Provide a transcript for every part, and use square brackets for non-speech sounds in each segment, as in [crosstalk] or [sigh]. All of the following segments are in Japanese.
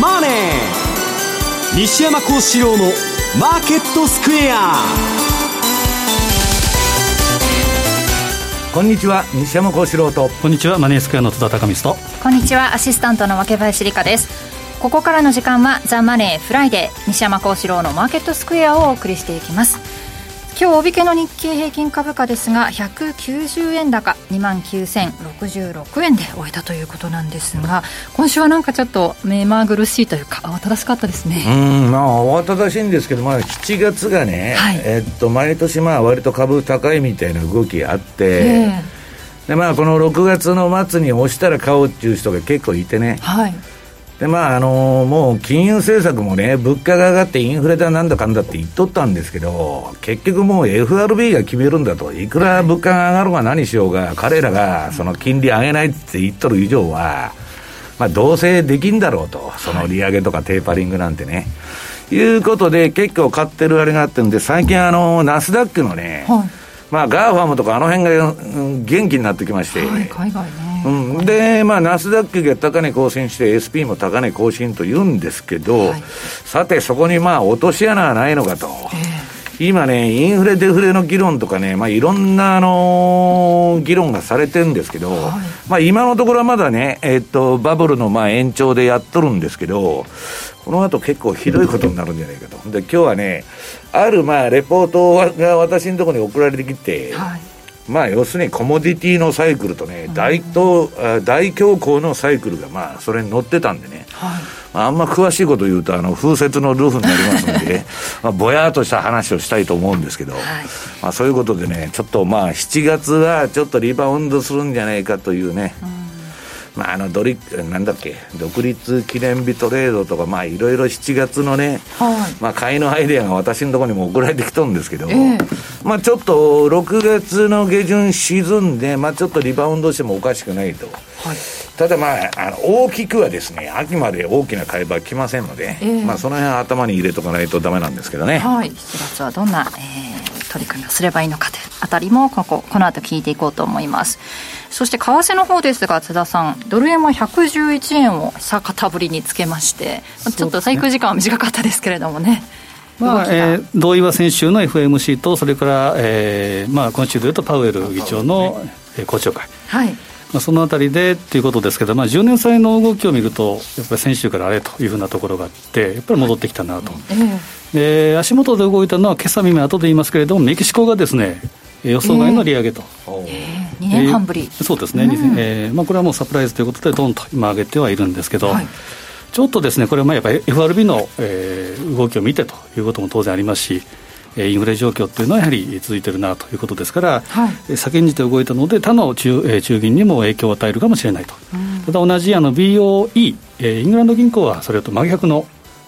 マネー」西山孝四郎の「マーケットスクエア」こんにちは西山孝四郎です。こんにちはマネースクエアの津田隆光です。こんにちはアシスタントの若林理香です。ここからの時間はザ・マネーフライデー西山孝四郎のマーケットスクエアをお送りしていきます今日大引けの日経平均株価ですが190円高2万9066円で終えたということなんですが今週はなんかちょっと目まぐるしいというか慌ただしかったですね。うんまあ慌ただしいんですけど、まあ、7月がね、はい、えっと毎年まあ割と株高いみたいな動きあって、えー、でまあこの6月の末に押したら買おうっていう人が結構いてね、はいでまああのー、もう金融政策もね、物価が上がってインフレだなんだかんだって言っとったんですけど、結局もう FRB が決めるんだと、いくら物価が上がろうが何しようが、彼らがその金利上げないって言っとる以上は、まあ、どうせできんだろうと、その利上げとかテーパリングなんてね。はい、いうことで、結構買ってるあれがあってるんで、最近、あのナスダックのね、はい、まあ、 GAFAM とかあの辺が元気になってきまして、はい、海外ね。うん、で、まあ、ナスダックが高値更新して、SP も高値更新と言うんですけど、はい、さて、そこにまあ落とし穴はないのかと。えー、今ね、インフレ、デフレの議論とかね、まあ、いろんな、あのー、議論がされてるんですけど、はい、まあ、今のところはまだね、えー、っと、バブルのまあ延長でやっとるんですけど、この後結構ひどいことになるんじゃないかと。で、今日はね、あるまあ、レポートが私のところに送られてきて、はいまあ、要するにコモディティのサイクルとね、大東大恐慌のサイクルが、まあ、それに乗ってたんでね、はい。まあ、あんま詳しいこと言うと、あの風雪のルーフになりますので、[laughs] まあ、ぼやっとした話をしたいと思うんですけど、はい、まあ、そういうことでね、ちょっとまあ、7月はちょっとリバウンドするんじゃないかというね、うんまあ、あのドリなんだっけ独立記念日トレードとかまあいろいろ7月のね、はい、まあ買いのアイデアが私のところにも送られてきとるんですけど、えー、まあちょっと6月の下旬沈んでまあちょっとリバウンドしてもおかしくないと、はい、ただまああの大きくはですね秋まで大きな買い場は来ませんので、えー、まあその辺は頭に入れとかないとダメなんですけどね。はい。7月はどんな、えー、取り組みをすればいいのかというあたりもこここの後聞いていこうと思いますそして為替の方ですが津田さんドル円は111円を久方ぶりにつけまして、ちょっと最空時間は短かったですけれどもね。まあえー、同意は先週の FMC と、それから、えーまあ、今週でいうとパウエル議長の、えー、公聴会、はい。まあ、そのあたりでということですけど、まあ、10年債の動きを見ると、やっぱり先週からあれというふうなところがあって、やっぱり戻ってきたなと、えー、足元で動いたのは、今朝未明、後で言いますけれども、メキシコがですね、予想外の利上げと。えー2年半ぶり、えー、そうですね、うん、えー、まあ、これはもうサプライズということで、どんと今、上げてはいるんですけど、はい、ちょっとですね、これはやっぱり FRB の、えー、動きを見てということも当然ありますし、インフレ状況というのはやはり続いているなということですから、はい、先んじて動いたので、他の中中銀にも影響を与えるかもしれないと、うん、ただ同じあの BOE、イングランド銀行はそれと真逆の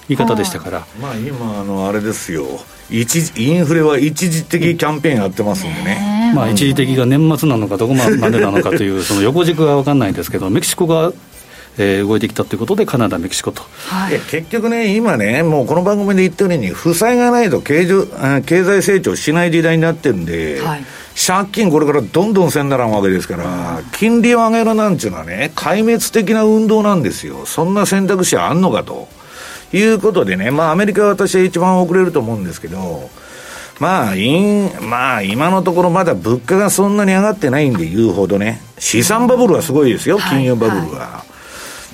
言い方でしたから。まあ、今あの、あれですよ一インフレは一時的キャンペーンやってますんでね。まあ、一時的が年末なのか、どこま [laughs] でなのかという、その横軸が分かんないんですけど、メキシコがえー、動いてきたということで、カナダ、メキシコと、はい、結局ね、今ね、もうこの番組で言ってるように、負債がないと経経済成長しない時代になってるんで、はい、借金、これからどんどんせんならんわけですから、金利を上げるなんていうのはね、壊滅的な運動なんですよ、そんな選択肢あんのかと。いうことでね、まあ、アメリカは私は一番遅れると思うんですけど、まあ、いん、まあ、今のところまだ物価がそんなに上がってないんで言うほどね、資産バブルはすごいですよ、金融バブルは。はいは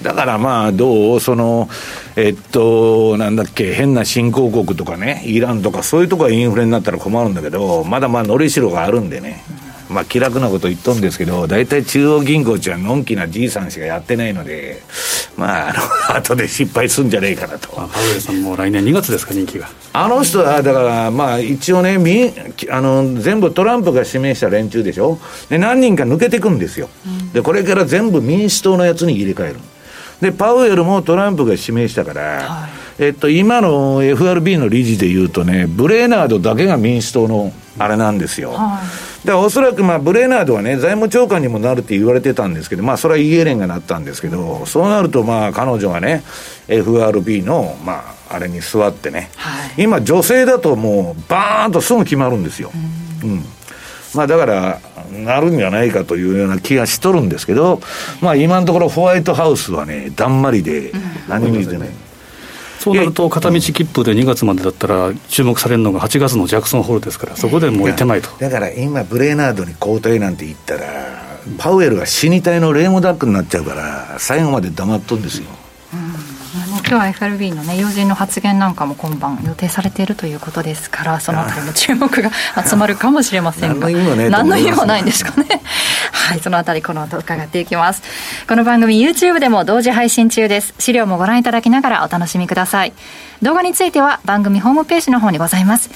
い、だからまあ、どう、その、えっと、なんだっけ、変な新興国とかね、イランとか、そういうとこがインフレになったら困るんだけど、まだまあ、のりしろがあるんでね。まあ、気楽なこと言っとんですけど、大体中央銀行っていうのはのんきなじいさんしかやってないので、まあ、あの、[laughs] 後で失敗するんじゃねえかなと。パウエルさんも来年2月ですか、任期が。あの人は、だから、まあ、一応ね、みあの、全部トランプが指名した連中でしょ。で、何人か抜けてくんですよ。で、これから全部民主党のやつに入れ替える。で、パウエルもトランプが指名したから、はい、えっと、今の FRB の理事でいうとね、ブレーナードだけが民主党のあれなんですよ。はいだおそらくまあブレーナードはね、財務長官にもなるって言われてたんですけど、まあそれはイエレンがなったんですけど、そうなるとまあ彼女がね、FRB のまああれに座ってね、はい、今女性だともうバーンとすぐ決まるんですよ。うん、うんまあだから、なるんじゃないかというような気がしとるんですけど、まあ今のところホワイトハウスはね、だんまりで何も言ってない。そうなると、片道切符で2月までだったら、注目されるのが8月のジャクソンホールですから、そこでもういてないと。だから今、ブレーナードに交代なんて言ったら、パウエルが死にたいのレームダックになっちゃうから、最後まで黙っとんですよ。今日は FRB の、ね、要人の発言なんかも今晩予定されているということですからそのあたりも注目が集まるかもしれませんが何の意味もないんですかね。はいそのあたりこの後伺っていきます。この番組 YouTube でも同時配信中です。資料もご覧いただきながらお楽しみください。動画については番組ホームページの方にございます。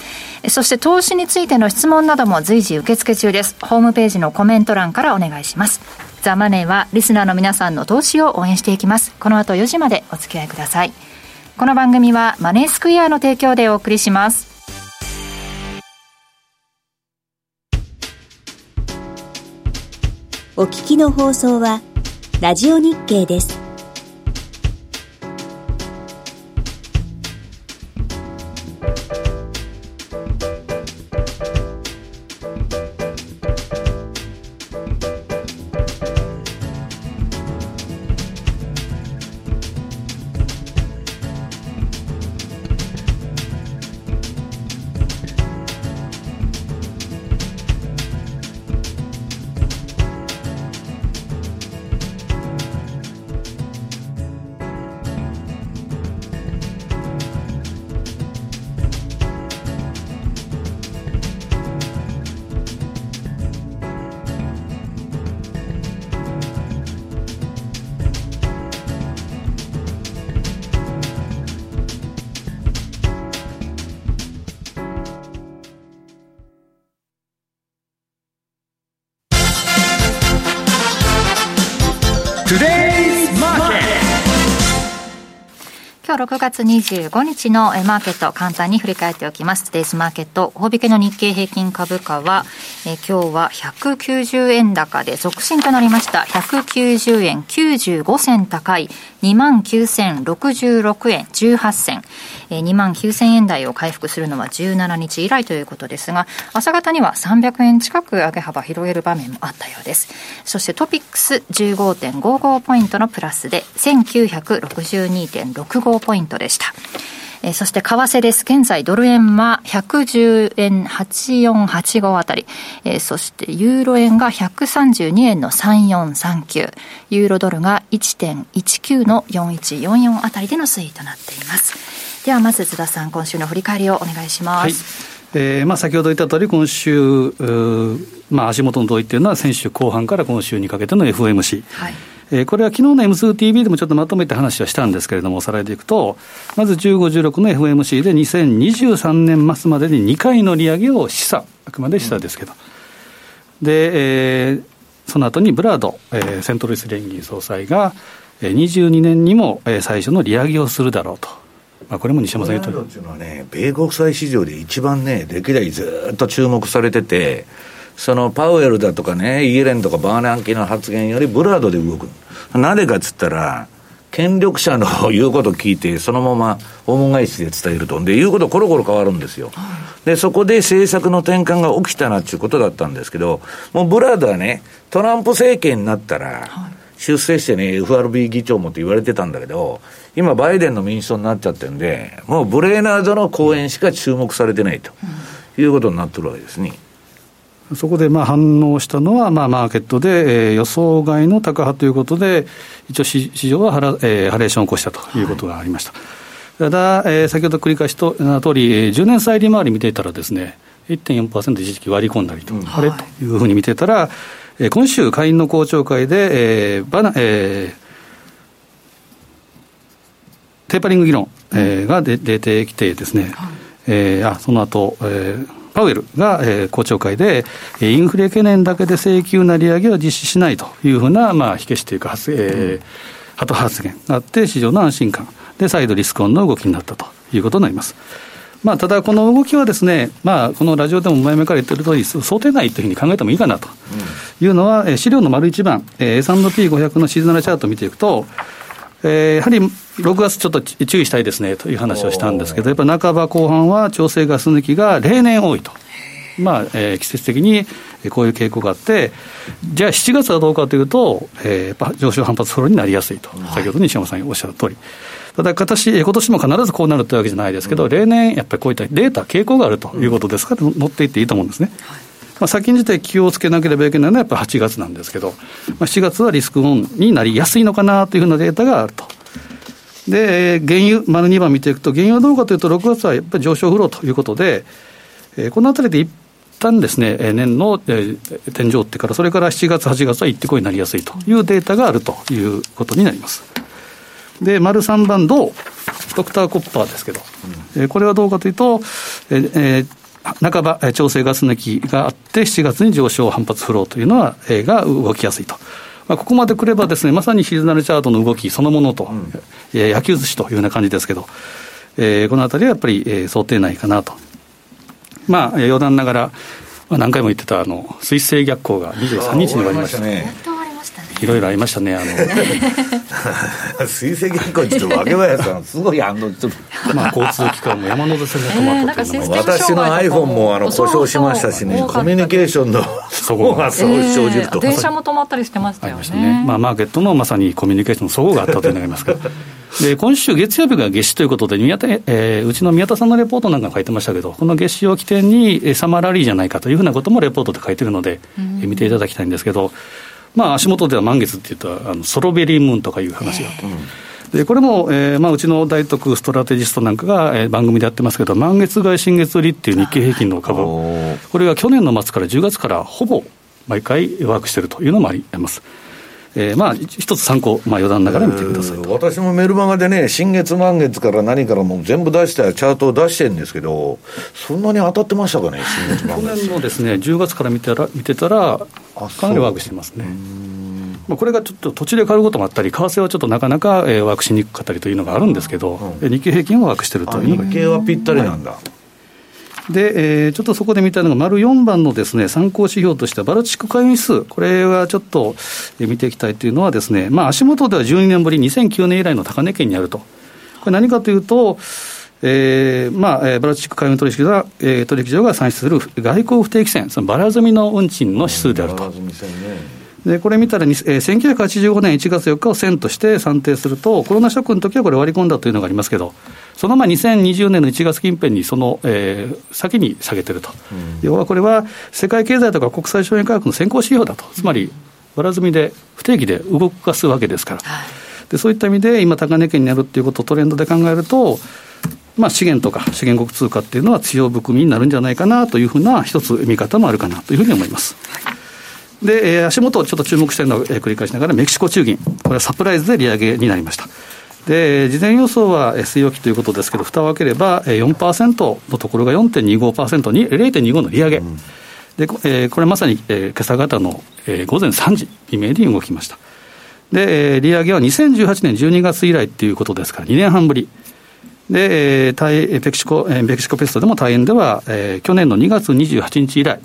そして投資についての質問なども随時受付中です。ホームページのコメント欄からお願いしますザ・マネーはリスナーの皆さんの投資を応援していきます。この後4時までお付き合いください。この番組はマネースクエアの提供でお送りします。お聞きの放送はラジオ日経です。今日6月25日のマーケット簡単に振り返っておきます。デイスマーケット、大引けの日経平均株価は、え今日は190円高で続伸となりました。190円95銭高い29,066円18銭。え2万9000円台を回復するのは17日以来ということですが、朝方には300円近く上げ幅広げる場面もあったようです。そしてトピックス15.55ポイントのプラスで1962.65ポイントでした。えー、そして為替です。現在ドル円は110円8485あたり、えー、そしてユーロ円が132円の3439、ユーロドルが1.19の4144あたりでの推移となっています。ではまず津田さん、今週の振り返りをお願いします。はいえーまあ、先ほど言った通り、今週、まあ、足元の同意っていうのは、先週後半から今週にかけての FOMC、はいえー、これは昨日の M2TV でもちょっとまとめて話はしたんですけれども、おさらいでいくと、まず15、16の FOMC で2023年末までに2回の利上げを示唆、あくまで示唆ですけど、うん、で、えー、その後にブラード、えー、セントルイス連銀総裁が、えー、22年にも、えー、最初の利上げをするだろうと。まあ、これも西山さん言ってる。っていうのはね、米国債市場で一番ね、歴代ずっと注目されてて、そのパウエルだとかね、イエレンとかバーナンキの発言よりブラードで動く。なぜかっつったら、権力者の言うことを聞いて、そのまま訪問返しで伝えると。で、言うことコロコロ変わるんですよ。で、そこで政策の転換が起きたなっていうことだったんですけど、もうブラードはね、トランプ政権になったら、出世してね、FRB 議長もって言われてたんだけど、今、バイデンの民主党になっちゃってるんで、もうブレーナードの講演しか注目されてないということになってるわけですね。そこでまあ反応したのは、まあ、マーケットで、えー、予想外の高派ということで、一応市場はハラ、えー、ハレーションを起こしたということがありました。はい、ただ、えー、先ほど繰り返しとな通り、10年債利回り見ていたらですね、1.4%一時期割り込んだりと、うん、あれというふうに見てたら、えー、今週、下院の公聴会で、えーバナえー、テーパリング議論、えー、が出てきてですね、はい、えー、あその後、えーパウエルが、えー、公聴会で、インフレ懸念だけで請求な利上げは実施しないというふうな、まあ、火消しというか、えー、後発言があって、市場の安心感で、再度リスクオンの動きになったということになります。まあ、ただ、この動きはですね、まあ、このラジオでも前々から言ってる通り、想定内というふうに考えてもいいかなというのは、うん、資料の丸一番、えー、S&P500 のシーズナルチャートを見ていくと、えー、やはり6月ちょっと注意したいですねという話をしたんですけど、やっぱり半ば後半は調整ガス抜きが例年多いと。まあえー、季節的にこういう傾向があって、じゃあ7月はどうかというと、えー、上昇反発フローになりやすいと、先ほど西山さんがおっしゃる通り。ただ、今年今年も必ずこうなるというわけじゃないですけど、例年、やっぱりこういったデータ、傾向があるということですか？ら、乗っていっていいと思うんですね。まあ、先んじて気をつけなければいけないのはやっぱり8月なんですけど、まあ、7月はリスクオンになりやすいのかなというふうなデータがあると。で、原油、丸2番見ていくと、原油はどうかというと、6月はやっぱり上昇フローということで、えー、このあたりで一旦ですね、年の、えー、天井ってから、それから7月、8月は行ってこいになりやすいというデータがあるということになります。で、丸3番銅、ドクターコッパーですけど、うん、えー、これはどうかというと、ええー、半ば調整ガス抜きがあって、7月に上昇反発フローというのは、えー、が動きやすいと。まあ、ここまで来ればですね、まさにシーズナルチャートの動きそのものと、うん、野球寿司というような感じですけど、えー、このあたりはやっぱり、えー、想定内かなと。まあ、余談ながら、まあ、何回も言ってたあの水星逆行が23日に終わりましたね。いろいろありましたね、あの。[laughs] 水星逆行ちょっとわけわやさん、すごいあのちょっと、まあ、交通機関も山手線も止まったというのが、私の iPhone もあの故障しましたしね、コミュニケーションのそこが生じると、電車も止まったりしてましたよね。ね。まあ、マーケットのまさにコミュニケーションの齟齬があったというのがありますから。で今週月曜日が月始ということで宮田、えー、うちの宮田さんのレポートなんか書いてましたけど、この月始を起点にサマーラリーじゃないかというふうなこともレポートで書いてるので、えー、見ていただきたいんですけど、まあ、足元では満月って言ったらあのソロベリームーンとかいう話があって。でこれも、えーまあ、うちの大徳ストラテジストなんかが、えー、番組でやってますけど、満月買い、新月売りっていう日経平均の株、これが去年の末から10月からほぼ毎回ワークしてるというのもあります。えー、まあ一つ参考、まあ、余談ながら見てください私もメルマガでね、新月満月から何からも全部出したチャートを出してるんですけど、そんなに当たってましたかね、新月満月去年のですね10月から見てら見てたら、かなりワークしてますね。まあ、これがちょっと途中で変わることもあったり、為替はちょっとなかなか、えー、ワークしにくかったりというのがあるんですけど、うん、日経平均はワークしてるという日経はぴったりなんだ。はいで、えー、ちょっとそこで見たのが、丸4番のですね、参考指標としては、バルチック会員数、これはちょっと見ていきたいというのはですね、まあ、足元では12年ぶり、2009年以来の高値圏にあると。これ何かというと、えーまあ、バルチック海運取引所が、えー、取引所が算出する外交不定期線、そのバラ積みの運賃の指数であると。でこれ見たら、えー、1985年1月4日を線として算定すると、コロナショックの時はこれ割り込んだというのがありますけど、そのまあ2020年の1月近辺にその、えー、先に下げてると、うん、要はこれは世界経済とか国際商品価格の先行指標だと、つまり、ばら積みで不定期で動かすわけですから、はい、でそういった意味で今、高値圏にあるっていうことをトレンドで考えると、まあ、資源とか資源国通貨っていうのは強含みになるんじゃないかなというふうな一つ見方もあるかなというふうに思います。で、えー、足元をちょっと注目しているのを、えー、繰り返しながら、メキシコ中銀、これはサプライズで利上げになりました。で、事前予想は据え置きということですけど、蓋を開ければ4%のところが4.25%に、0.25の利上げ。うんで、えー、これまさに、えー、今朝方の、えー、午前3時、未明に動きました。で、えー、利上げは2018年12月以来っていうことですから、2年半ぶり。で、ペキシコ、えー、ペキシコペストでも大変では、えー、去年の2月28日以来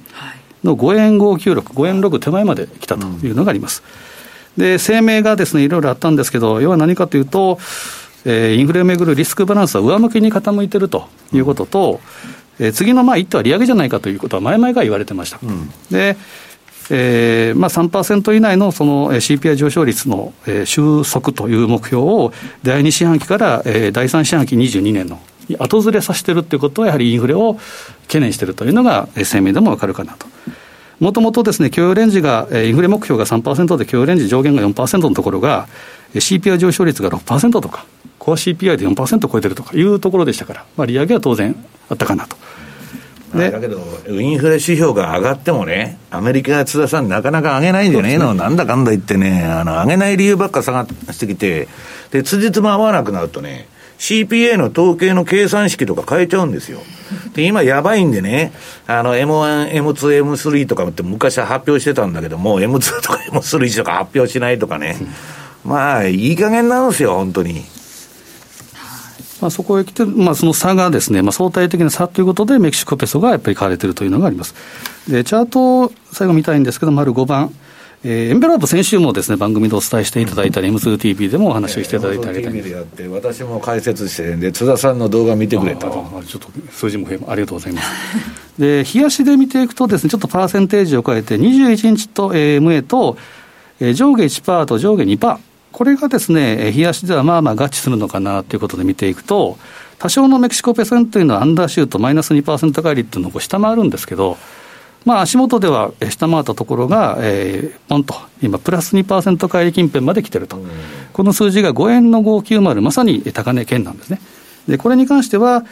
の5円596、5円6手前まで来たというのがあります。うんで、声明がですね、いろいろあったんですけど、要は何かというと、えー、インフレをめぐるリスクバランスは上向きに傾いているということと、えー、次のまあ一手は利上げじゃないかということは前々から言われてました。うん、でえーまあ3%以内のその CPI 上昇率の、えー、収束という目標を第2四半期から、えー、第3四半期22年の後ずれさせてるっていうことは、やはりインフレを懸念しているというのが、声明でもわかるかなと。もともとですね、許容レンジが、インフレ目標が3%で許容レンジ上限が4%のところが、CPI 上昇率が6%とか、コア CPI で4%超えてるとかいうところでしたから、まあ、利上げは当然あったかなと。ね、だけど、インフレ指標が上がってもね、アメリカが津田さん、なかなか上げないんじゃねえの、ね、なんだかんだ言ってね、あの上げない理由ばっか下がってきて、で、辻褄合わなくなるとね、CPA の統計の計算式とか変えちゃうんですよ。で、今やばいんでね、あの、M1、M2、M3 とかって昔は発表してたんだけども、M2 とか M3 とか発表しないとかね。まあ、いい加減なんですよ、本当に。まあ、そこへ来て、まあ、その差がですね、まあ、相対的な差ということで、メキシコペソがやっぱり買われているというのがあります。で、チャートを最後見たいんですけど、丸5番。えー、エンベロープ先週もですね、番組でお伝えしていただいたり、M2TV でもお話をしていただいたり、えー、でやって、私も解説して、で、津田さんの動画見てくれたと。ちょっと数字もありがとうございます。で、冷やしで見ていくとですね、ちょっとパーセンテージを変えて、21日と、えー、MA と、えー、上下1%と上下2%。これがですね、冷やしではまあまあ合致するのかなということで見ていくと、多少のメキシコペセンというのはアンダーシュートマイナス2%返りっていうのを下回るんですけど、まあ、足元では下回ったところが、えー、ポンと、今、プラス2%乖離近辺まで来てると、この数字が5円の590、まさに高値圏なんですね。で、これに関しては、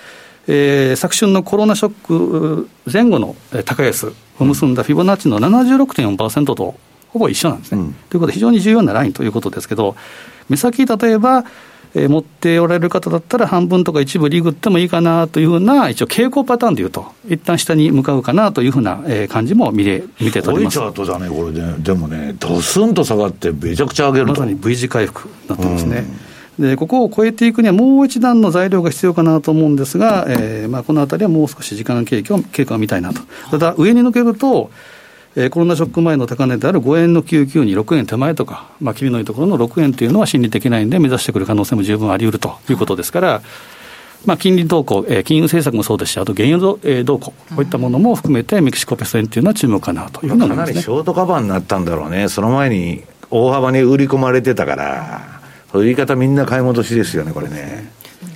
えー、昨春のコロナショック前後の高安を結んだフィボナッチの76.4%とほぼ一緒なんですね。うん、ということで、非常に重要なラインということですけど、目先、例えば、えー、持っておられる方だったら、半分とか一部リグってもいいかなというふうな、一応、傾向パターンでいうと、一旦下に向かうかなというふうな、えー、感じも見れ見て取りますチャートだね、これね、でもね、ドスンと下がって、めちゃくちゃ上げるまさに V 字回復になってますね。でここを超えていくには、もう一段の材料が必要かなと思うんですが、えーまあ、このあたりはもう少し時間経過を経過を見たいなと。ただ、上に抜けると、えー、コロナショック前の高値である5円の99に6円手前とか、まあ、霧のいいところの6円というのは心理的ないんで、目指してくる可能性も十分あり得るということですから、まあ、金利動向、えー、金融政策もそうですし、あと原油、えー、動向、こういったものも含めて、メキシコペソ円というのは注目かなというふうに思います、ね、かなりショートカバーになったんだろうね、その前に大幅に売り込まれてたから、売り方みんな買い戻しですよね、これね。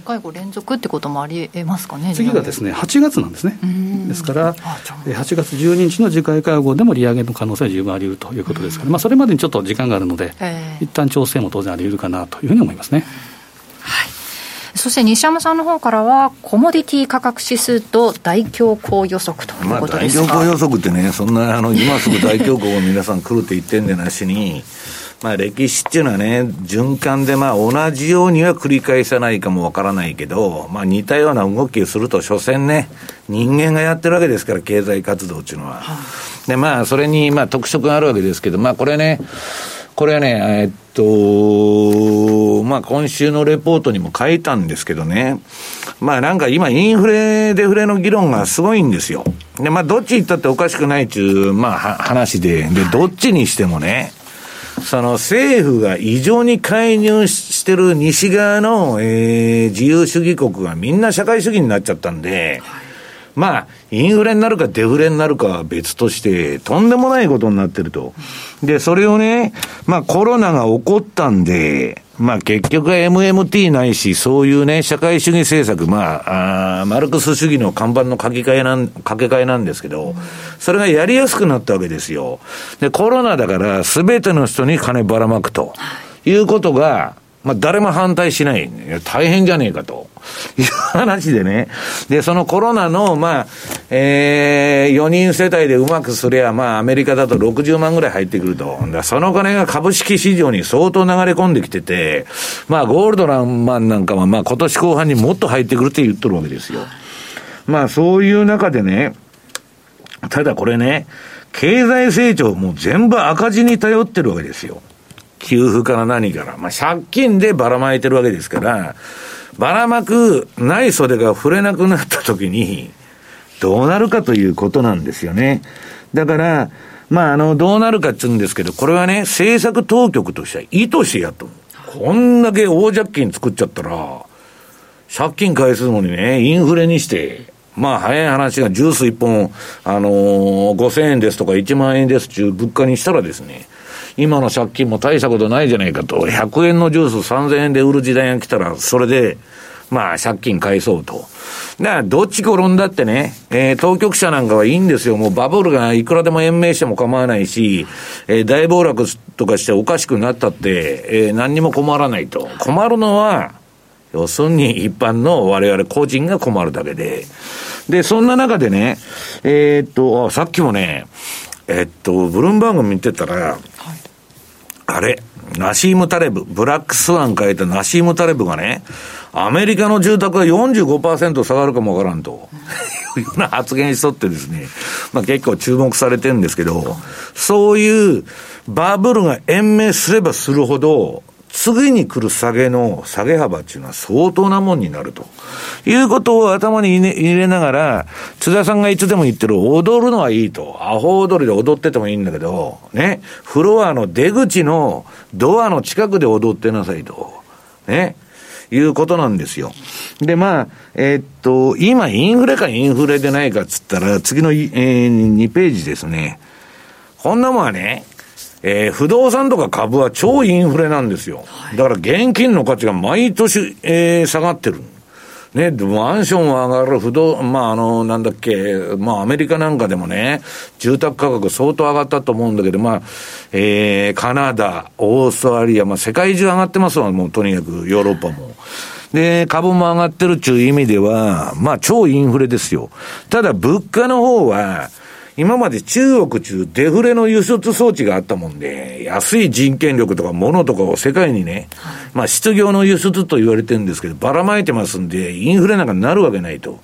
回5連続ってこともありえますかね次がですね8月なんですね、ですから8月12日の次回会合でも利上げの可能性は十分あり得るということですから、まあ、それまでにちょっと時間があるので、一旦調整も当然あり得るかなというふうに思いますね。はい。そして西山さんの方からは、コモディティ価格指数と大恐慌予測ということですか、まあ、大恐慌予測ってね、そんなあの今すぐ大恐慌を皆さん来るって言ってんでなしに、まあ歴史っていうのはね、循環でまあ同じようには繰り返さないかもわからないけど、まあ似たような動きをすると、所詮ね、人間がやってるわけですから、経済活動っていうのは。で、まあそれにまあ特色があるわけですけど、まあこれね、これね、えっと、まあ今週のレポートにも書いたんですけどね、まあなんか今インフレ、デフレの議論がすごいんですよ。で、まあどっち行ったっておかしくないっていう、まあ話で、で、どっちにしてもね、その政府が異常に介入してる西側の、えー、自由主義国がみんな社会主義になっちゃったんで、まあ、インフレになるかデフレになるかは別として、とんでもないことになってると。で、それをね、まあコロナが起こったんで、まあ結局 MMT ないし、そういうね、社会主義政策、まあ、あマルクス主義の看板の書き換えなん、掛け替えなんですけど、それがやりやすくなったわけですよ。で、コロナだから全ての人に金ばらまくということが、まあ、誰も反対しない。大変じゃねえかと。[laughs] いう話でね。で、そのコロナの、まあ、えー、4人世帯でうまくすりゃ、まあ、アメリカだと60万ぐらい入ってくると。その金が株式市場に相当流れ込んできてて、まあ、ゴールドランマンなんかは、まあ、今年後半にもっと入ってくるって言っとるわけですよ。まあ、そういう中でね、ただこれね、経済成長も全部赤字に頼ってるわけですよ。給付から何から。まあ、借金でばらまいてるわけですから、ばらまくない袖が触れなくなった時に、どうなるかということなんですよね。だから、まあ、あの、どうなるかって言うんですけど、これはね、政策当局としては意図してやと。こんだけ大借金作っちゃったら、借金返すのにね、インフレにして、まあ、早い話がジュース1本、あのー、5000円ですとか1万円ですっていう物価にしたらですね、今の借金も大したことないじゃないかと、100円のジュース3000円で売る時代が来たら、それで、まあ、借金返そうと。だから、どっち転んだってね、えー、当局者なんかはいいんですよ。もうバブルがいくらでも延命しても構わないし、えー、大暴落とかしておかしくなったって、えー、何にも困らないと。困るのは、要するに一般の我々個人が困るだけで。で、そんな中でね、えー、っと、さっきもね、えっと、ブルームバーグ見てたら、あれ、ナシーム・タレブ、ブラックスワン書いたナシーム・タレブがね、アメリカの住宅が45%下がるかもわからんと、[laughs] いうような発言しとってですね、まあ結構注目されてるんですけど、そういうバブルが延命すればするほど、次に来る下げの下げ幅っていうのは相当なもんになると。いうことを頭に入れながら、津田さんがいつでも言ってる踊るのはいいと。アホ踊りで踊っててもいいんだけど、ね、フロアの出口のドアの近くで踊ってなさいと。ね。いうことなんですよ。で、まあ、えー、っと、今、インフレかインフレでないかっつったら、次の、えー、2ページですね。こんなもんはね、えー、不動産とか株は超インフレなんですよ。だから現金の価値が毎年、えー、下がってる。ね、マンションは上がる、不動、まあ、あの、なんだっけ、まあ、アメリカなんかでもね、住宅価格相当上がったと思うんだけど、まあ、えー、カナダ、オーストラリア、まあ、世界中上がってますわ、もうとにかく、ヨーロッパも。で、株も上がってるっていう意味では、まあ、超インフレですよ。ただ、物価の方は、今まで中国中デフレの輸出装置があったもんで、安い人件力とか物とかを世界にね、まあ失業の輸出と言われてるんですけど、ばらまいてますんで、インフレなんかなるわけないと。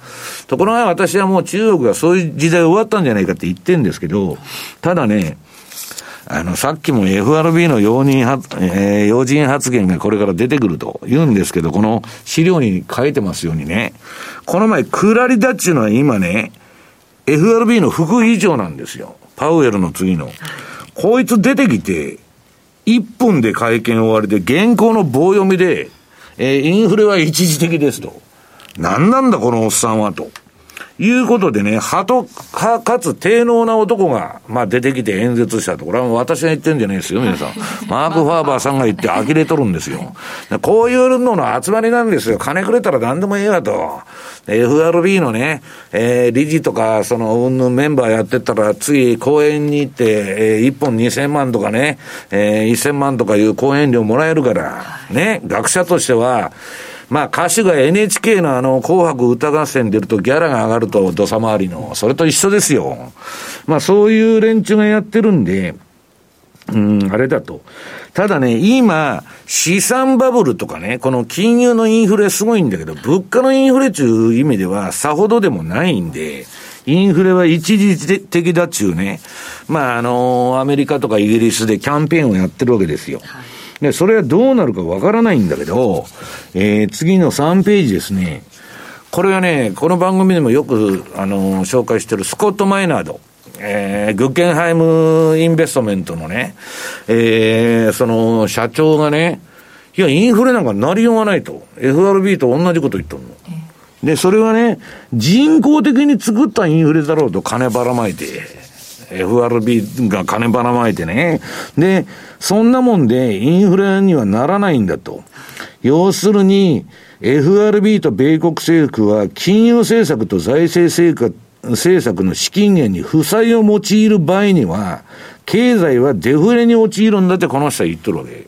ところが私はもう中国がそういう時代終わったんじゃないかって言ってるんですけど、ただね、あの、さっきも FRB の容認発、えー、要人発言がこれから出てくると言うんですけど、この資料に書いてますようにね、この前、クラリダっていうのは今ね、FRB の副議長なんですよ。パウエルの次の。こいつ出てきて、1分で会見終わりで、現行の棒読みで、えー、インフレは一時的ですと。何なんだこのおっさんはと。いうことでね、はと、か、かつ低能な男が、まあ出てきて演説したと。これは私が言ってんじゃないですよ、皆さん。マーク・ファーバーさんが言って呆れとるんですよ。こういうのの集まりなんですよ。金くれたら何でもいいわと。FRB のね、えー、理事とか、その、うんぬメンバーやってたら、次、公演に行って、えー、1本2000万とかね、えー、1000万とかいう講演料もらえるから、ね、学者としては、まあ歌手が NHK のあの紅白歌合戦出るとギャラが上がると土佐回りの、それと一緒ですよ。まあそういう連中がやってるんで、うん、あれだと。ただね、今、資産バブルとかね、この金融のインフレすごいんだけど、物価のインフレという意味ではさほどでもないんで、インフレは一時的だっちゅうね、まあ、あの、アメリカとかイギリスでキャンペーンをやってるわけですよ。で、それはどうなるかわからないんだけど、えー、次の3ページですね。これはね、この番組でもよく、あの、紹介してるスコット・マイナード。えー、グッケンハイムインベストメントのね、えー、その社長がね、いや、インフレなんかなりようがないと。FRB と同じこと言っとるの。で、それはね、人工的に作ったインフレだろうと金ばらまいて、FRB が金ばらまいてね。で、そんなもんでインフレにはならないんだと。要するに、FRB と米国政府は金融政策と財政政策政策の資金源に負債を用いる場合には、経済はデフレに陥るんだってこの人は言っとるわけ。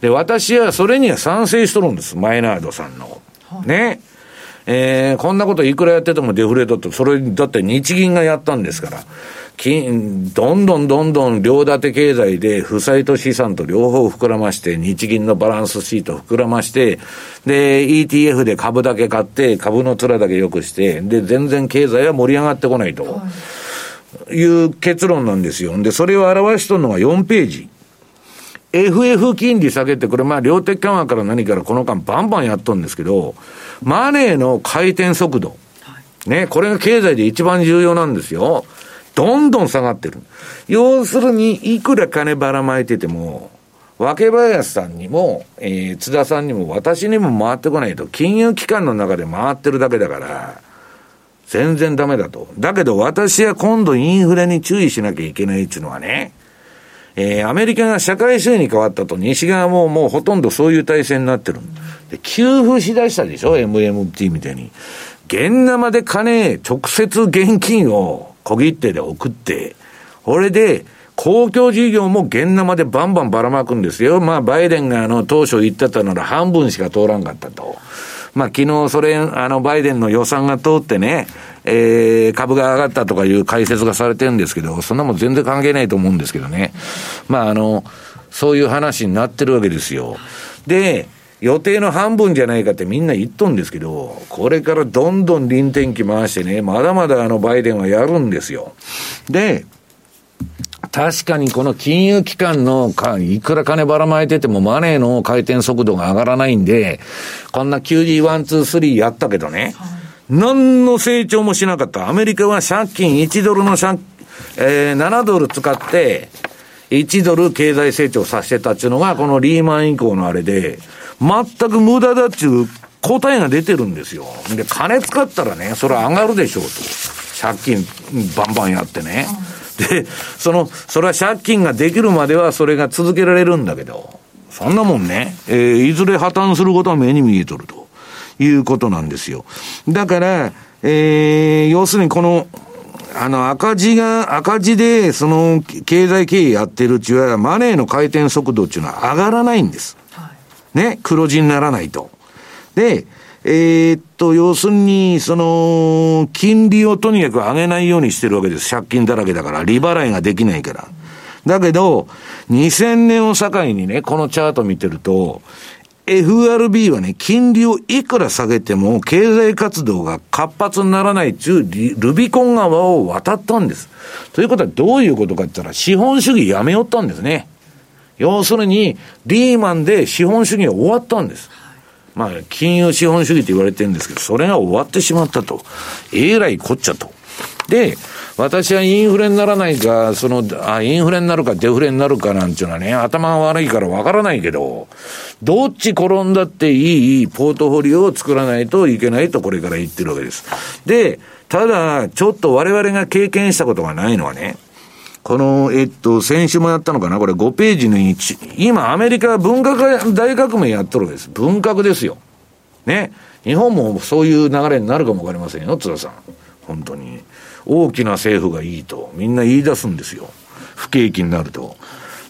で、私はそれには賛成しとるんです。マイナードさんの。ね。えー、こんなこといくらやっててもデフレだと、それ、だって日銀がやったんですから。金、どんどんどんどん両立て経済で負債と資産と両方膨らまして、日銀のバランスシート膨らまして、で、ETF で株だけ買って、株の面だけ良くして、で、全然経済は盛り上がってこないと。いう結論なんですよ。で、それを表しとるのが4ページ。FF 金利下げて、これまあ量的緩和から何からこの間バンバンやっとるんですけど、マネーの回転速度。ね、これが経済で一番重要なんですよ。どんどん下がってる。要するに、いくら金ばらまいてても、若林さんにも、えー、津田さんにも、私にも回ってこないと、金融機関の中で回ってるだけだから、全然ダメだと。だけど私は今度インフレに注意しなきゃいけないっていうのはね、えー、アメリカが社会主義に変わったと、西側ももうほとんどそういう体制になってる。で、給付しだしたでしょ ?MMT みたいに。現生で金、直接現金を小切手で送って、これで、公共事業も現生でバンバンばらまくんですよ。まあ、バイデンがあの、当初言ってたなら半分しか通らんかったと。まあ、昨日それ、あの、バイデンの予算が通ってね、えー、株が上がったとかいう解説がされてるんですけど、そんなもん全然関係ないと思うんですけどね。まあ、あの、そういう話になってるわけですよ。で、予定の半分じゃないかってみんな言っとんですけど、これからどんどん臨転機回してね、まだまだあのバイデンはやるんですよ。で、確かにこの金融機関のか、いくら金ばらまいててもマネーの回転速度が上がらないんで、こんな QD123 やったけどね、何の成長もしなかった。アメリカは借金1ドルの借、えー、7ドル使って、1ドル経済成長させてたっていうのが、このリーマン以降のあれで、全く無駄だっていう答えが出てるんですよ。で、金使ったらね、それ上がるでしょうと。借金バンバンやってね。で、その、それは借金ができるまではそれが続けられるんだけど、そんなもんね、えー、いずれ破綻することは目に見えとるということなんですよ。だから、えー、要するにこの、あの、赤字が、赤字で、その、経済経営やってるうちは、マネーの回転速度っていうのは上がらないんです。ね、黒字にならないと。で、えー、っと、要するに、その、金利をとにかく上げないようにしてるわけです。借金だらけだから、利払いができないから。だけど、2000年を境にね、このチャート見てると、FRB はね、金利をいくら下げても経済活動が活発にならないっていうルビコン川を渡ったんです。ということはどういうことかって言ったら資本主義やめよったんですね。要するに、リーマンで資本主義は終わったんです。まあ、金融資本主義と言われてるんですけど、それが終わってしまったと。えらいこっちゃと。で、私はインフレにならないか、その、あ、インフレになるかデフレになるかなんていうのはね、頭が悪いからわからないけど、どっち転んだっていいポートフォリオを作らないといけないとこれから言ってるわけです。で、ただ、ちょっと我々が経験したことがないのはね、この、えっと、先週もやったのかな？これ5ページの1。今、アメリカは文化大革命やっとるわけです。文革ですよ。ね？日本もそういう流れになるかもわかりませんよ、津田さん。本当に。大きな政府がいいと、みんな言い出すんですよ。不景気になると。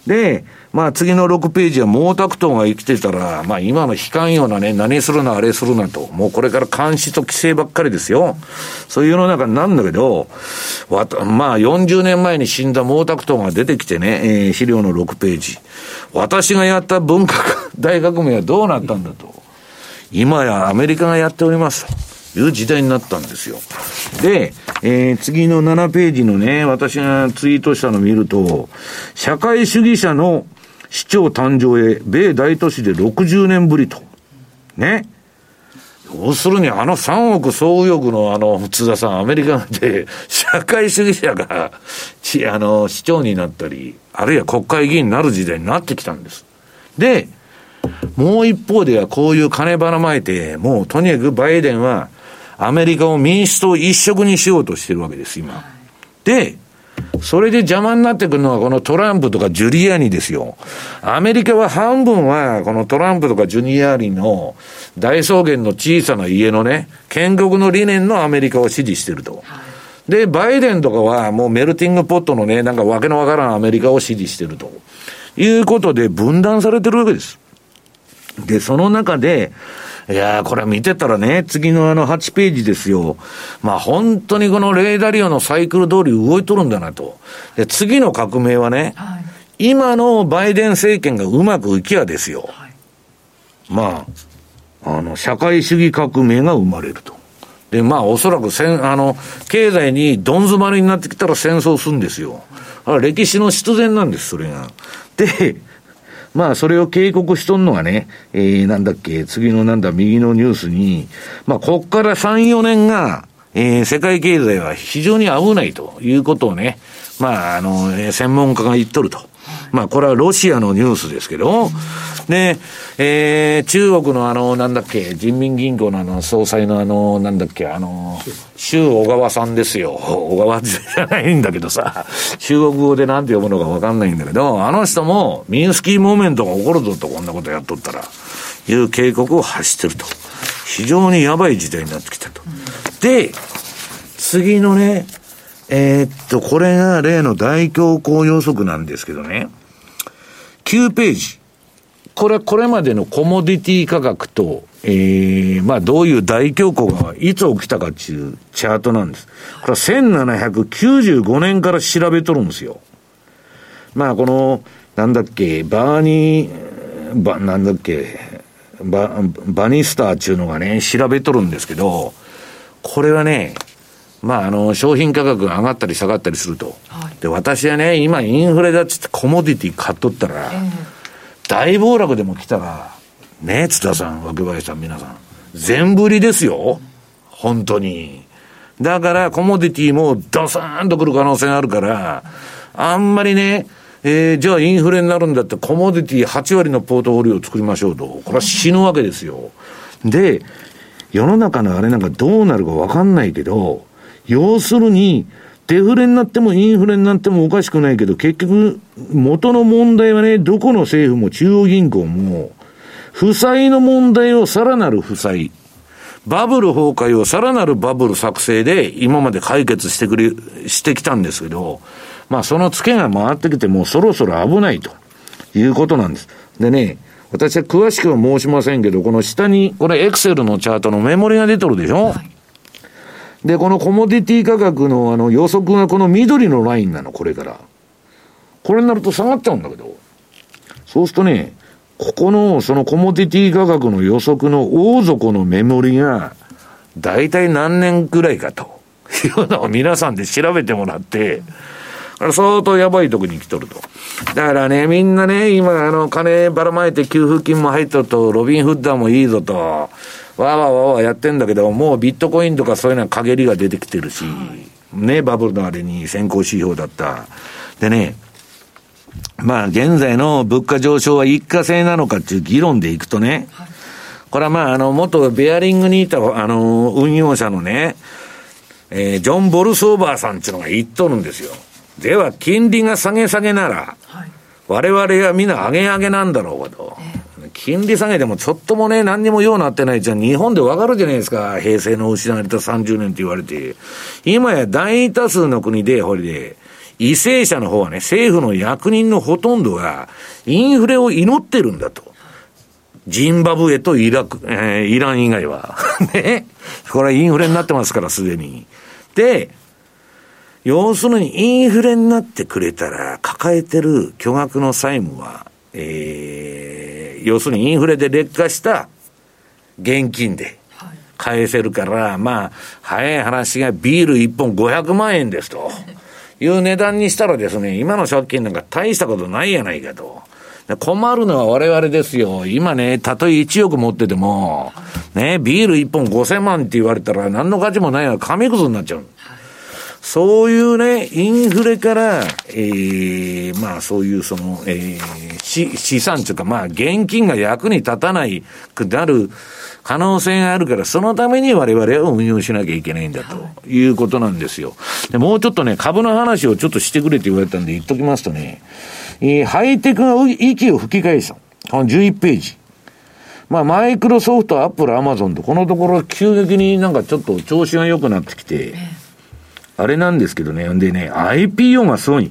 で、まあ次の6ページは毛沢東が生きてたら、まあ今の悲観ようなね、何するな、あれするなと。もうこれから監視と規制ばっかりですよ。そういう世の中になるんだけど、わた、まあ40年前に死んだ毛沢東が出てきてね、えー、資料の6ページ。私がやった文化大革命はどうなったんだと。今やアメリカがやっておりますと。いう時代になったんですよ。で、えー、次の7ページのね、私がツイートしたのを見ると、社会主義者の市長誕生へ、米大都市で60年ぶりと。ね。要するにあの3億総右翼のあの、津田さん、アメリカで社会主義者が、ち、あの、市長になったり、あるいは国会議員になる時代になってきたんです。で、もう一方ではこういう金ばらまいて、もうとにかくバイデンはアメリカを民主党一色にしようとしてるわけです、今。で、それで邪魔になってくるのはこのトランプとかジュリアーニですよ。アメリカは半分はこのトランプとかジュニアーニの大草原の小さな家のね、建国の理念のアメリカを支持してると。で、バイデンとかはもうメルティングポットのね、なんかわけのわからんアメリカを支持してると。いうことで分断されてるわけです。で、その中で、いやー、これ見てたらね、次のあの8ページですよ。まあ本当にこのレーダリオのサイクル通り動いとるんだなと。で、次の革命はね、はい、今のバイデン政権がうまくいきゃですよ。はい、まあ、あの、社会主義革命が生まれると。で、まあ、おそらくせん、あの、経済にどん詰まりになってきたら戦争するんですよ。歴史の必然なんです、それが。で、まあ、それを警告しとんのがね、えー、なんだっけ、次のなんだ、右のニュースに、まあ、こっから3、4年が、えー、世界経済は非常に危ないということをね、まあ、あの、専門家が言っとると。まあ、これはロシアのニュースですけど、で、えー、中国のあの、なんだっけ、人民銀行のあの、総裁のあの、なんだっけ、あの、周小川さんですよ。小川じゃないんだけどさ、中国語でなんて読むのかわかんないんだけど、あの人も、ミンスキーモーメントが起こるぞと、こんなことやっとったら、いう警告を発してると。非常にやばい時代になってきたと。で、次のね、えー、っと、これが例の大恐慌予測なんですけどね、9ページ。これはこれまでのコモディティ価格と、ええー、まあどういう大恐慌がいつ起きたかっていうチャートなんです。これは1795年から調べとるんですよ。まあこの、なんだっけ、バーニー、バ、なんだっけ、バ、バニスターっていうのがね、調べとるんですけど、これはね、まあ、あの、商品価格が上がったり下がったりすると。はい、で、私はね、今インフレだっつってコモディティ買っとったら、えー、大暴落でも来たら、ね、津田さん、若林さん、皆さん、全振りですよ。本当に。だから、コモディティもドサーンと来る可能性があるから、あんまりね、えー、じゃあインフレになるんだって、コモディティ8割のポートフォリオを作りましょうと。これは死ぬわけですよ。で、世の中のあれなんかどうなるかわかんないけど、要するに、デフレになってもインフレになってもおかしくないけど、結局、元の問題はね、どこの政府も中央銀行も、負債の問題をさらなる負債、バブル崩壊をさらなるバブル作成で今まで解決してくれ、してきたんですけど、まあその付けが回ってきてもうそろそろ危ないということなんです。でね、私は詳しくは申しませんけど、この下に、これエクセルのチャートのメモリが出とるでしょ、はい、で、このコモディティ価格のあの予測がこの緑のラインなの、これから。これになると下がっちゃうんだけど。そうするとね、ここのそのコモディティ価格の予測の大底のメモリが、大体何年くらいかと [laughs] いうのを皆さんで調べてもらって、相当やばいとこに来とると。だからね、みんなね、今、あの、金ばらまいて給付金も入っとると、ロビンフッダーもいいぞと、わーわーわーわーやってんだけど、もうビットコインとかそういうのは陰りが出てきてるし、ね、バブルのあれに先行指標だった。でね、まあ、現在の物価上昇は一過性なのかっていう議論でいくとね、これはまあ、あの、元ベアリングにいた、あの、運用者のね、えー、ジョン・ボルソーバーさんっていうのが言っとるんですよ。では、金利が下げ下げなら、はい、我々はみんな上げ上げなんだろうかと。えー、金利下げでもちょっともね、何にも用なってないじゃん。日本でわかるじゃないですか。平成の失われた30年って言われて。今や大多数の国で、ほれで、為政者の方はね、政府の役人のほとんどが、インフレを祈ってるんだと。ジンバブエとイラク、えー、イラン以外は。[laughs] ね。これはインフレになってますから、すでに。で、要するにインフレになってくれたら、抱えてる巨額の債務は、えー、要するにインフレで劣化した現金で返せるから、まあ、早い話がビール1本500万円ですと。いう値段にしたらですね、今の借金なんか大したことないやないかと。困るのは我々ですよ。今ね、たとえ1億持ってても、ね、ビール1本5000万って言われたら何の価値もないのは紙くずになっちゃう。そういうね、インフレから、ええー、まあそういうその、えー、資資産というか、まあ現金が役に立たないくなる可能性があるから、そのために我々は運用しなきゃいけないんだということなんですよ。で、もうちょっとね、株の話をちょっとしてくれって言われたんで言っときますとね、えー、ハイテクの息を吹き返した。この11ページ。まあ、マイクロソフト、アップル、アマゾンと、このところ急激になんかちょっと調子が良くなってきて、あれなんですけどね。んでね、IPO がすごい。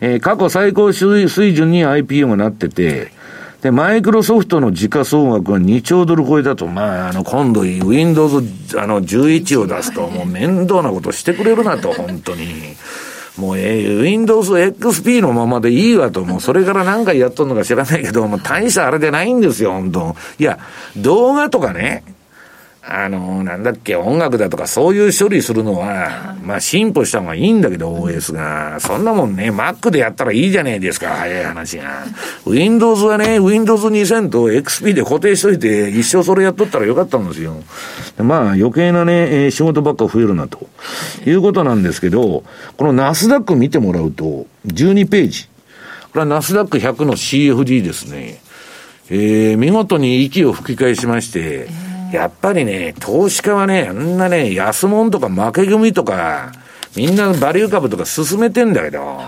えー、過去最高水準に IPO がなってて、で、マイクロソフトの時価総額が2兆ドル超えたと、まあ、あの、今度、Windows、あの、11を出すと、もう面倒なことしてくれるなと、本当に。もう、えー、Windows XP のままでいいわと、もうそれから何回やっとんのか知らないけど、もう大したあれでないんですよ、本当いや、動画とかね、あの、なんだっけ、音楽だとかそういう処理するのは、まあ進歩した方がいいんだけど、OS が。そんなもんね、Mac でやったらいいじゃねえですか、早い話が。Windows はね、Windows 2000と XP で固定しといて、一生それやっとったらよかったんですよ。まあ余計なね、え、仕事ばっか増えるな、ということなんですけど、このナスダック見てもらうと、12ページ。これはナスダック100の CFD ですね。えー、見事に息を吹き返しまして、えーやっぱりね、投資家はね、あんなね、安物とか負け組とか、みんなバリュー株とか進めてんだけど、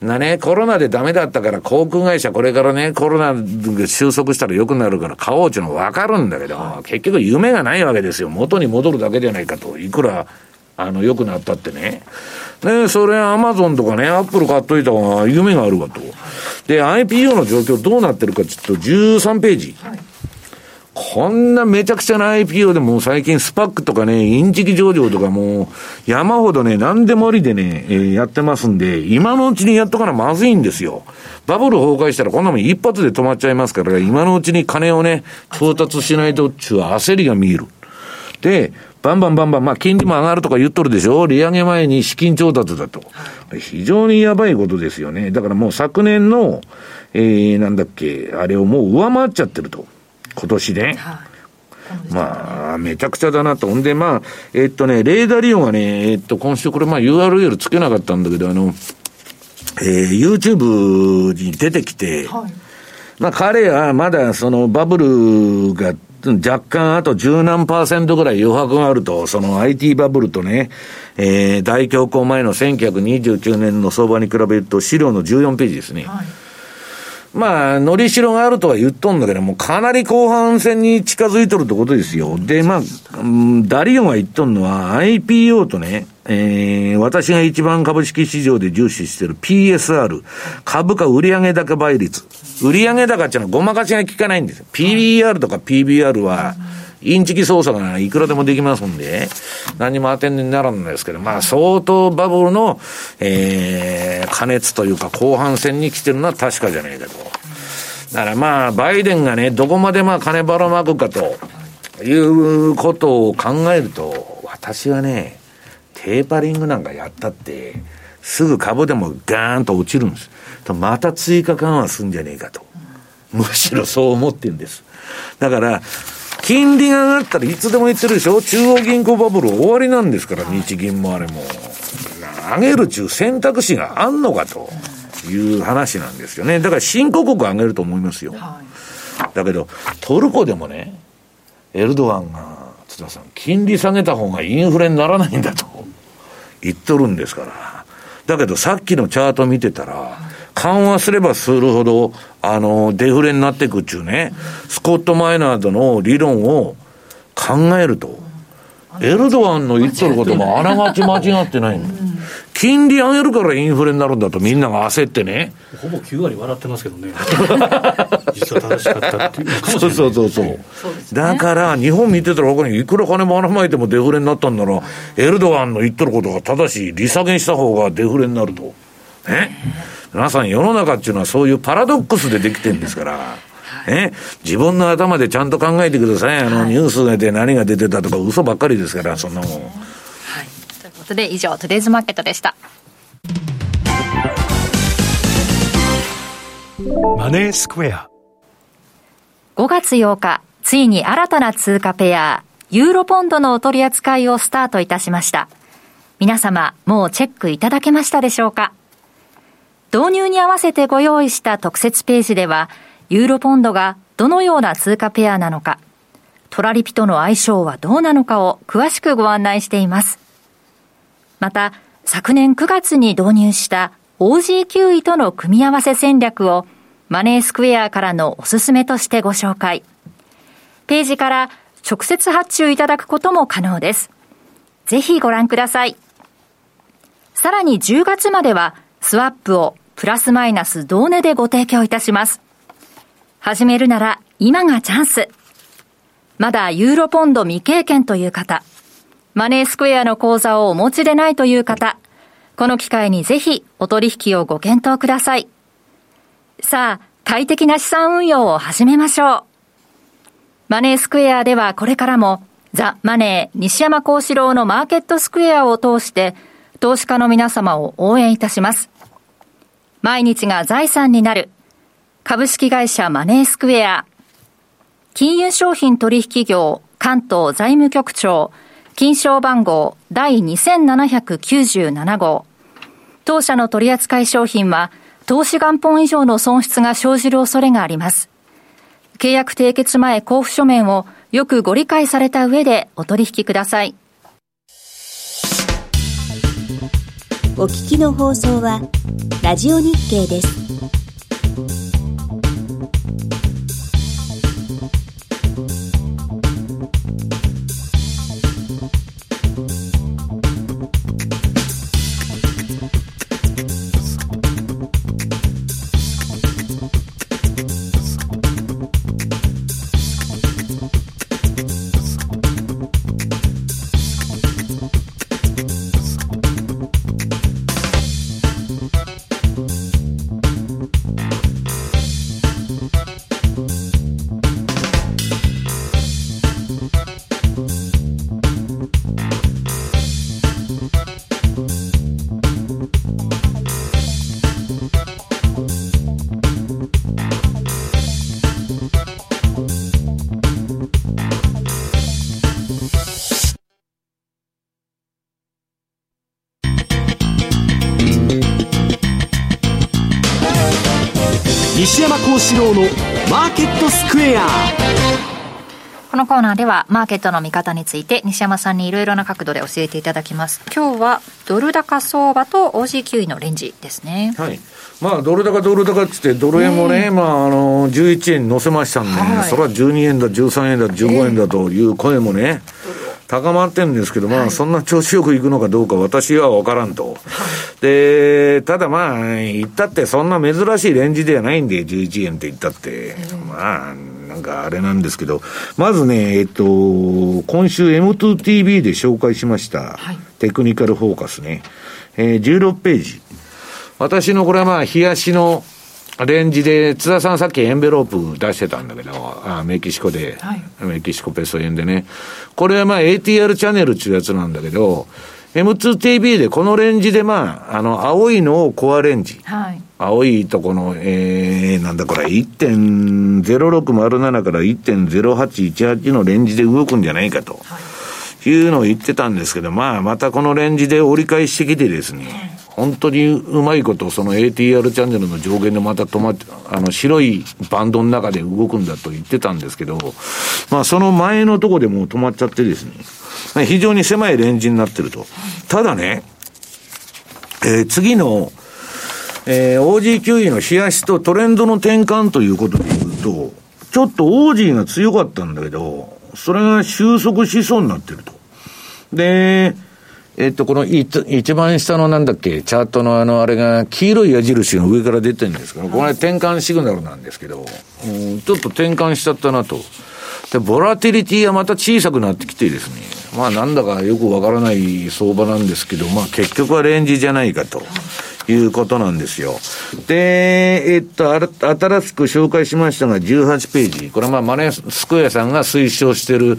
なね、コロナでダメだったから航空会社これからね、コロナが収束したら良くなるから買おうっていうのはわかるんだけど、結局夢がないわけですよ。元に戻るだけじゃないかと。いくら、あの、良くなったってね。ね、それアマゾンとかね、アップル買っといた方が夢があるわと。で、IPO の状況どうなってるかちょっと13ページ。はいこんなめちゃくちゃな IPO でも最近スパックとかね、インチキ上場とかもう山ほどね、何でもありでね、えー、やってますんで、今のうちにやっとかなまずいんですよ。バブル崩壊したらこんなもん一発で止まっちゃいますから、今のうちに金をね、調達しないとっちゅう焦りが見える。で、バンバンバンバン、まあ金利も上がるとか言っとるでしょ？利上げ前に資金調達だと。非常にやばいことですよね。だからもう昨年の、えー、なんだっけ、あれをもう上回っちゃってると。今年ね。はいまあ、めちゃくちゃだなと。んで、まあ、えっとね、レーダー利用がね、えっと、今週これ、まあ URL つけなかったんだけど、あの、えー、YouTube に出てきて、はい、まあ彼はまだそのバブルが若干あと十何パーセントぐらい余白があると、その IT バブルとね、えー、大恐慌前の1929年の相場に比べると資料の14ページですね。はいまあ、のりしろがあるとは言っとんだけども、かなり後半戦に近づいとるってことですよ。で、まあ、ダリオンが言っとんのは IPO とね、えー、私が一番株式市場で重視してる PSR、株価売上高倍率。売上高っていうのはごまかしが効かないんですよ。PBR とか PBR は、インチキ操作がいくらでもできますんで、何も当てにならんですけど、まあ相当バブルの、えー、加熱というか後半戦に来てるのは確かじゃないかと。だからまあ、バイデンがね、どこまでまあ金ばらまくかということを考えると、私はね、テーパリングなんかやったって、すぐ株でもガーンと落ちるんです。また追加緩和すんじゃねえかと。むしろそう思ってるんです。だから、金利が上がったらいつでも言ってるでしょ？中央銀行バブル終わりなんですから、日銀もあれも。上げる中選択肢があんのかという話なんですよね。だから新興国上げると思いますよ。だけど、トルコでもね、エルドアンが、津田さん、金利下げた方がインフレにならないんだと言っとるんですから。だけどさっきのチャート見てたら、緩和すればするほど、あの、デフレになっていくっちゅうね、スコット・マイナードの理論を考えると、エルドアンの言っとることもあながち間違ってない金利上げるからインフレになるんだとみんなが焦ってね。ほぼ9割笑ってますけどね。[laughs] 実は正しかったっていうそうそうそうそう。ね、だから日本見てたら他にいくら金ばらまいてもデフレになったんなら、エルドアンの言っとることが正しい、利下げした方がデフレになると。ね。皆さん世の中っていうのはそういうパラドックスでできてるんですから。ね、自分の頭でちゃんと考えてください。あの、ニュースで何が出てたとか嘘ばっかりですから、そんなもん。はい。ということで、以上、トゥデイズマーケットでした。マネースクエア。5月8日、ついに新たな通貨ペア、ユーロポンドのお取り扱いをスタートいたしました。皆様、もうチェックいただけましたでしょうか？導入に合わせてご用意した特設ページでは、ユーロポンドがどのような通貨ペアなのか、トラリピとの相性はどうなのかを詳しくご案内しています。また、昨年9月に導入した OG9 位との組み合わせ戦略をマネースクエアからのおすすめとしてご紹介。ページから直接発注いただくことも可能です。ぜひご覧ください。さらに10月まではスワップをプラスマイナス同値でご提供いたします。始めるなら今がチャンス。まだユーロポンド未経験という方、マネースクエアの口座をお持ちでないという方、この機会にぜひお取引をご検討ください。さあ、快適な資産運用を始めましょう。マネースクエアではこれからもザ・マネー西山幸四郎のマーケットスクエアを通して投資家の皆様を応援いたします。毎日が財産になる株式会社マネースクエア金融商品取引業関東財務局長金賞番号第2797号当社の取扱い商品は投資元本以上の損失が生じる恐れがあります。契約締結前交付書面をよくご理解された上でお取引ください。お聞きの放送はラジオ日経です。四郎のマーケットスクエア。このコーナーではマーケットの見方について西山さんにいろいろな角度で教えていただきます。今日はドル高相場と OG9 位のレンジですね。はい。まあ、ドル高、ドル高っつって、ドル円もね、まあ、あの、11円に乗せましたんで、はい、それは12円だ、13円だ、15円だという声もね、高まってるんですけど、まあ、そんな調子よくいくのかどうか私は分からんと。で、ただまあ、言ったってそんな珍しいレンジではないんで、11円って言ったって。まあ、なんかあれなんですけど、まずね、えっと、今週 M2TV で紹介しました、テクニカルフォーカスね。えー、16ページ。私のこれはまあ、冷やしのレンジで、津田さんさっきエンベロープ出してたんだけど、あメキシコで、はい、メキシコペソ円でね。これはまあ ATR チャンネルっていうやつなんだけど、M2TV でこのレンジでまあ、あの、青いのをコアレンジ。はい、青いとこの、えー、なんだこれ、1.0607から1.0818のレンジで動くんじゃないかと。はいいうのを言ってたんですけど、まあ、またこのレンジで折り返してきてですね、本当にうまいこと、その ATR チャンネルの上限でまた止まって、あの、白いバンドの中で動くんだと言ってたんですけど、まあ、その前のとこでもう止まっちゃってですね、非常に狭いレンジになってると。ただね、えー、次の、えー、OG9 位の冷やしとトレンドの転換ということで言うと、ちょっと OG が強かったんだけど、それが収束しそうになってると。で、えっと、この一番下のなんだっけ、チャートのあの、あれが、黄色い矢印が上から出てるんですけど、これ転換シグナルなんですけど、うん、ちょっと転換しちゃったなと。で、ボラティリティはまた小さくなってきてですね、まあなんだかよくわからない相場なんですけど、まあ結局はレンジじゃないかと。いうことなんですよ。で、えっと、新しく紹介しましたが、18ページ。これはまあ、マネースクエアさんが推奨している、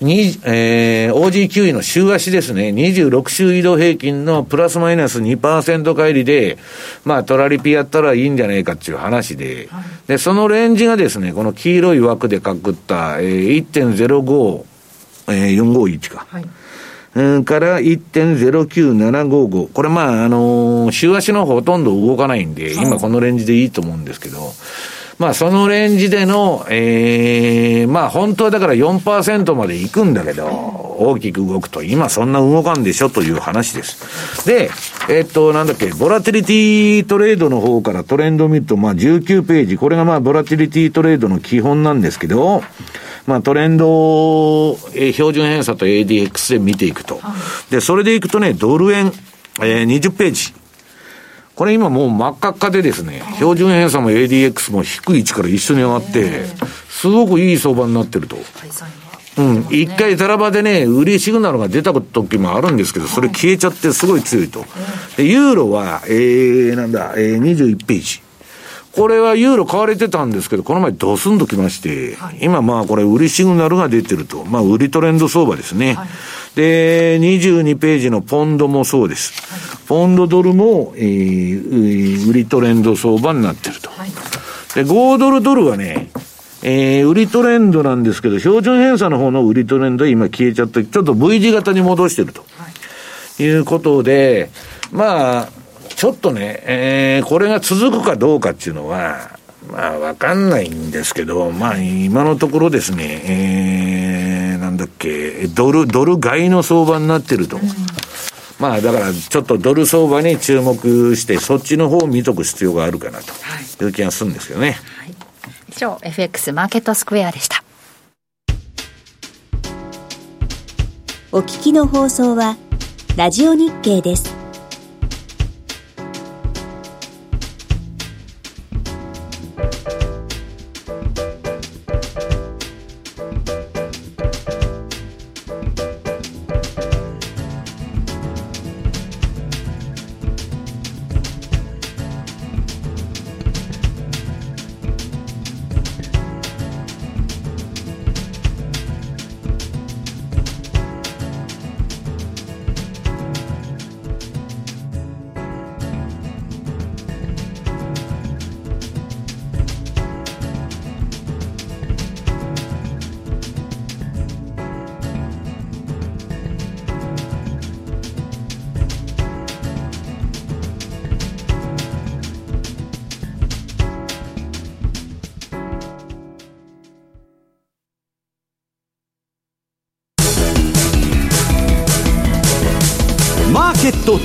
に、えー、OG9 位の週足ですね。26週移動平均のプラスマイナス2%帰りで、まあ、トラリピやったらいいんじゃないかっていう話で、で、そのレンジがですね、この黄色い枠でくった、えー、1.05、えー、451か。はいうん、から1.09755。これまあ、あのー、週足のほとんど動かないんで、今このレンジでいいと思うんですけど、まあ、そのレンジでの、ええー、まあ、本当はだから4%まで行くんだけど、大きく動くと、今そんな動かんでしょという話です。で、えっと、なんだっけ、ボラティリティトレードの方からトレンドを見ると、まあ、19ページ、これがまあ、ボラティリティトレードの基本なんですけど、まあ、トレンド、えー、標準偏差と ADX で見ていくと。で、それでいくとね、ドル円、えー、20ページ。これ今もう真っ赤っかでですね、標準偏差も ADX も低い位置から一緒に上がって、すごくいい相場になってると。うん。一回ザラバでね、売りシグナルが出た時もあるんですけど、それ消えちゃってすごい強いと。で、ユーロは、えー、なんだ、えー、21ページ。これはユーロ買われてたんですけど、この前ドスンときまして、はい、今まあこれ売りシグナルが出てると。まあ売りトレンド相場ですね。はい、で、22ページのポンドもそうです。はい、ポンドドルも、えー、売りトレンド相場になってると。で、5ドルドルはね、えー、売りトレンドなんですけど、標準偏差の方の売りトレンド今消えちゃって、ちょっと V 字型に戻してると。いうことで、まあ、ちょっとね、えー、これが続くかどうかっていうのは、まあ、わかんないんですけど、まあ、今のところですね、えー、なんだっけ、ドル、ドル買いの相場になってると。うん、まあ、だから、ちょっとドル相場に注目して、そっちの方を見とく必要があるかなという気がするんですよね。はい、以上、FX マーケットスクエアでした。お聞きの放送は、ラジオ日経です。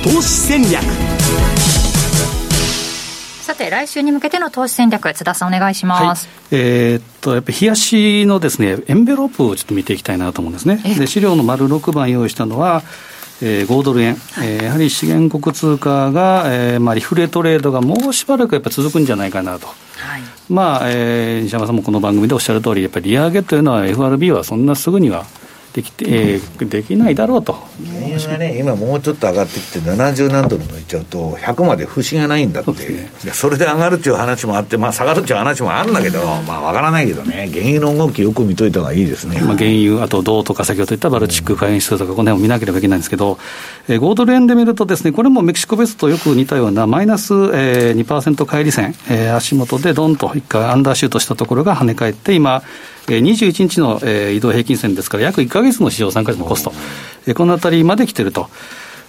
投資戦略。さて来週に向けての投資戦略津田さんお願いします、はい、えー、っとやっぱり冷やしのですねエンベロープをちょっと見ていきたいなと思うんですね。で資料の丸6番用意したのはえー、5ドル円、はい、えー、やはり資源国通貨が、えーまあ、リフレトレードがもうしばらくやっぱ続くんじゃないかなと、はい、まあ、えー、西山さんもこの番組でおっしゃる通り、やっぱり利上げというのは、FRB はそんなすぐにはできて、えー、できないだろうと。原油がね、今もうちょっと上がってきて、70何ドル抜いちゃうと、100まで節がないんだって、そ,、ね、それで上がるっていう話もあって、まあ、下がるっていう話もあるんだけど、まあ、わからないけどね、原油の動き、よく見といた方がいいですね。まあ、原油、あと銅とか、先ほど言ったバルチック海運指数とか、この辺を見なければいけないんですけど、えー、5ドル円で見るとですね、これもメキシコベストとよく似たような、マイナス、えー、2%乖離線、えー、足元でどんと一回アンダーシュートしたところが跳ね返って、今、21日の移動平均線ですから、約1か月の市場参加時のコスト、このあたりまで来てると。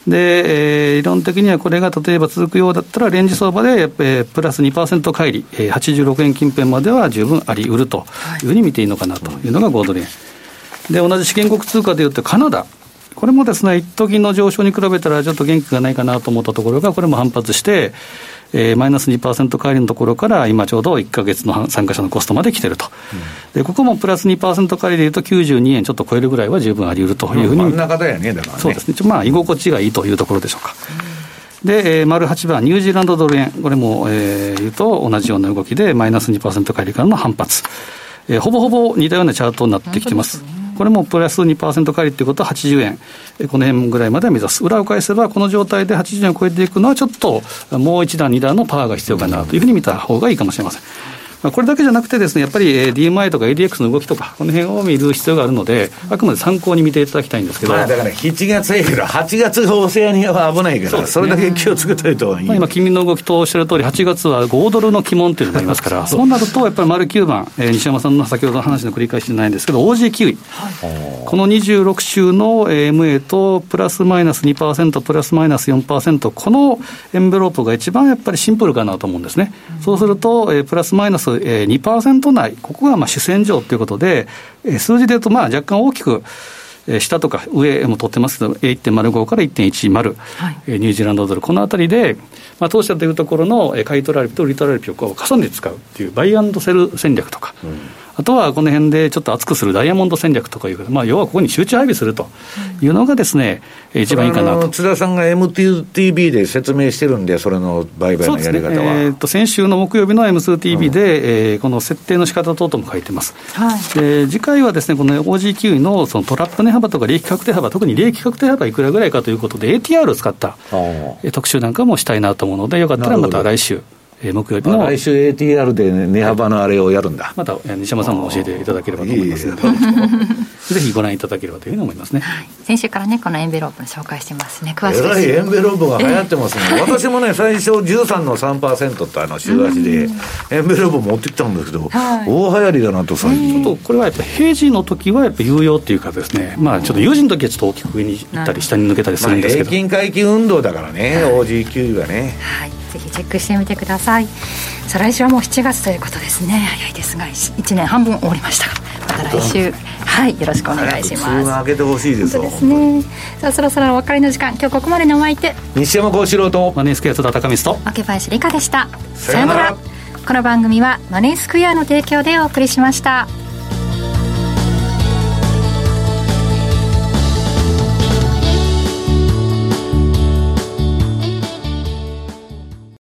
で、えー、理論的にはこれが例えば続くようだったら、レンジ相場で、えー、プラス2%乖離、えー、86円近辺までは十分あり得るというふうに見ていいのかなというのが5ドル円。で、同じ資源国通貨でいうと、カナダ。これもですね、一時の上昇に比べたらちょっと元気がないかなと思ったところが、これも反発して、えー、マイナス2%帰りのところから、今ちょうど1か月の参加者のコストまで来てると、うん、でここもプラス2%帰りでいうと、92円ちょっと超えるぐらいは十分あり得るというふうに、真ん中だよね、だから、ね、そうですね、まあ、居心地がいいというところでしょうか。で、えー、丸8番、ニュージーランドドル円、これも、えー、言うと同じような動きで、マイナス2%帰りからの反発、えー、ほぼほぼ似たようなチャートになってきてます。これもプラス2%借りということは80円、この辺ぐらいまでは目指す。裏を返せば、この状態で80円を超えていくのは、ちょっともう1段、2段のパワーが必要かなというふうに見た方がいいかもしれません。まあ、これだけじゃなくてですね、やっぱり DMI とか ADX の動きとか、この辺を見る必要があるので、あくまで参考に見ていただきたいんですけど。まあ、だから7月いいけど、8月がオセアニアは危ないから、そ,、れだけ気をつけといた方がいい。まあ、今、君の動きとおっしゃる通り、8月は5ドルの鬼門というのがありますから、そうなると、やっぱり丸9番、えー、西山さんの先ほどの話の繰り返しじゃないんですけど、OG キウイ。はい、この26週の MA と、プラスマイナス2%、プラスマイナス4%、このエンベロープが一番やっぱりシンプルかなと思うんですね。うん、そうすると、えー、プラスマイナス2%、2%内、ここがまあ主戦場ということで、数字でいうとまあ若干大きく、下とか上も取ってますけど、1.05から1.10、はい、ニュージーランドドル、このあたりで、まあ、当社というところの買い取られるとリトラリピをこう重ねて使うっていう、バイアンドセル戦略とか。うんあとはこの辺でちょっと厚くするダイヤモンド戦略とかいう、まあ、要はここに集中配備するというのがですね、うん、一番いいかなと。津田さんが MTV で説明してるんで、それの売買のやり方は。ね、えー、と先週の木曜日の M2TV で、うん、えー、この設定の仕方等々も書いてます。はい、で次回はですね、この OG9 のそのトラップ値幅とか利益確定幅、特に利益確定幅いくらぐらいかということで、ATR を使った特集なんかもしたいなと思うので、よかったらまた来週。えー、木曜日の来週 ATR で値幅のあれをやるんだ、また西山さんも教えていただければと思いますので。[laughs] ぜひご覧いただければというふうに思いますね、はい、先週からねこのエンベロープ紹介してますね。詳しく。えらいエンベロープが流行ってますね、えー、私もね最初13の3%ってあの週足でエンベロープ持ってきたんですけど、はい、大流行りだなと最近。ちょっとこれはやっぱ平時の時はやっぱ有用っていうかですね。まあちょっと有事の時はちょっと大きく上に行ったり下に抜けたりするんですけど、まあ、平均回帰運動だからね、はい、OG9 がね。はいぜひチェックしてみてください。さあ来週はもう7月ということですね。早いですが1年半分終わりましたまた来週。はいよろしくお願いします。上げてほしいですですね。さあそろそろお別れの時間。今日ここまでのお相手。西山幸四郎と。マネースクエア津田高光と。明林理香でした。さよなら。この番組はマネースクエアの提供でお送りしました。